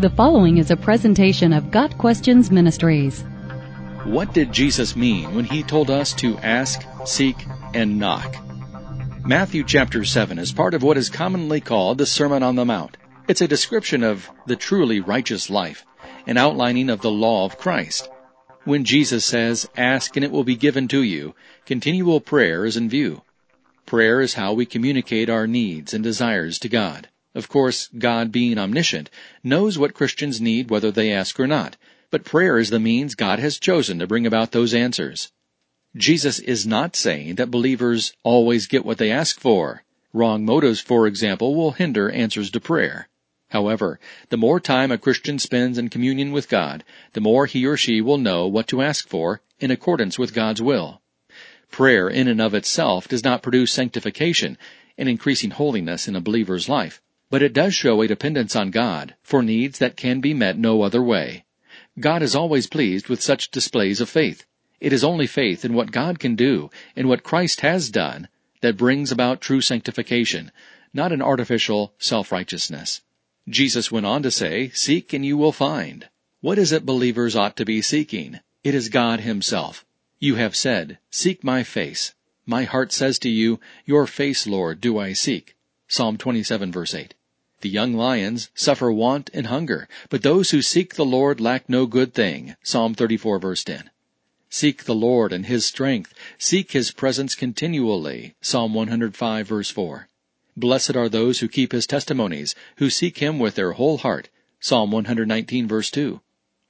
The following is a presentation of Got Questions Ministries. What did Jesus mean when he told us to ask, seek, and knock? Matthew chapter 7 is part of what is commonly called the Sermon on the Mount. It's a description of the truly righteous life, an outlining of the law of Christ. When Jesus says, ask and it will be given to you, continual prayer is in view. Prayer is how we communicate our needs and desires to God. Of course, God being omniscient knows what Christians need whether they ask or not, but prayer is the means God has chosen to bring about those answers. Jesus is not saying that believers always get what they ask for. Wrong motives, for example, will hinder answers to prayer. However, the more time a Christian spends in communion with God, the more he or she will know what to ask for in accordance with God's will. Prayer in and of itself does not produce sanctification and increasing holiness in a believer's life but it does show a dependence on God for needs that can be met no other way. God is always pleased with such displays of faith. It is only faith in what God can do and what Christ has done that brings about true sanctification, not an artificial self-righteousness. Jesus went on to say, Seek and you will find. What is it believers ought to be seeking? It is God Himself. You have said, Seek my face. My heart says to you, Your face, Lord, do I seek. Psalm 27 verse 8. The young lions suffer want and hunger, but those who seek the Lord lack no good thing. Psalm 34 verse 10. Seek the Lord and His strength. Seek His presence continually. Psalm 105 verse 4. Blessed are those who keep His testimonies, who seek Him with their whole heart. Psalm 119 verse 2.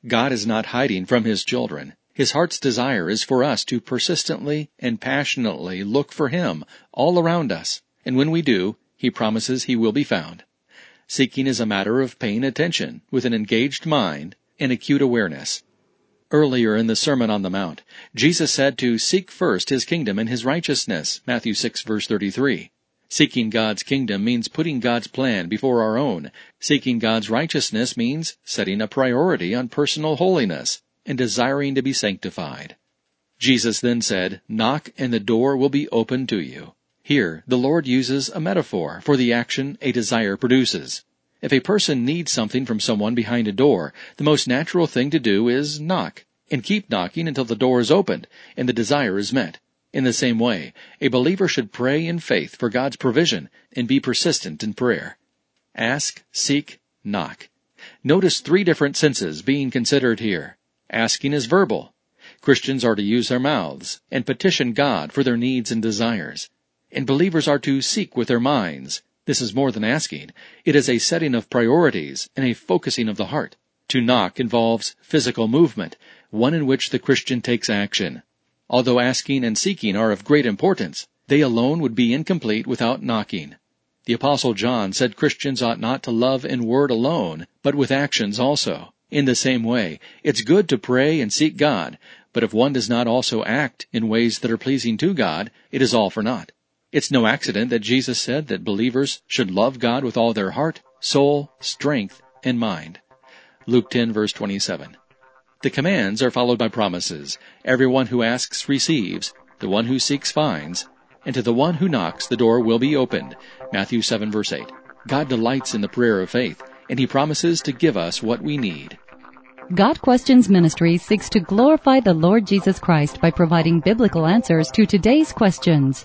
God is not hiding from His children. His heart's desire is for us to persistently and passionately look for Him all around us. And when we do, He promises He will be found. Seeking is a matter of paying attention with an engaged mind and acute awareness. Earlier in the Sermon on the Mount, Jesus said to seek first His kingdom and His righteousness, Matthew 6 verse 33. Seeking God's kingdom means putting God's plan before our own. Seeking God's righteousness means setting a priority on personal holiness and desiring to be sanctified. Jesus then said, Knock and the door will be opened to you. Here, the Lord uses a metaphor for the action a desire produces. If a person needs something from someone behind a door, the most natural thing to do is knock, and keep knocking until the door is opened and the desire is met. In the same way, a believer should pray in faith for God's provision and be persistent in prayer. Ask, seek, knock. Notice three different senses being considered here. Asking is verbal. Christians are to use their mouths and petition God for their needs and desires. And believers are to seek with their minds. This is more than asking. It is a setting of priorities and a focusing of the heart. To knock involves physical movement, one in which the Christian takes action. Although asking and seeking are of great importance, they alone would be incomplete without knocking. The apostle John said Christians ought not to love in word alone, but with actions also. In the same way, it's good to pray and seek God, but if one does not also act in ways that are pleasing to God, it is all for naught. It's no accident that Jesus said that believers should love God with all their heart, soul, strength, and mind. Luke 10 verse 27. The commands are followed by promises. Everyone who asks receives, the one who seeks finds, and to the one who knocks the door will be opened. Matthew 7 verse 8. God delights in the prayer of faith, and He promises to give us what we need. Got Questions Ministry seeks to glorify the Lord Jesus Christ by providing biblical answers to today's questions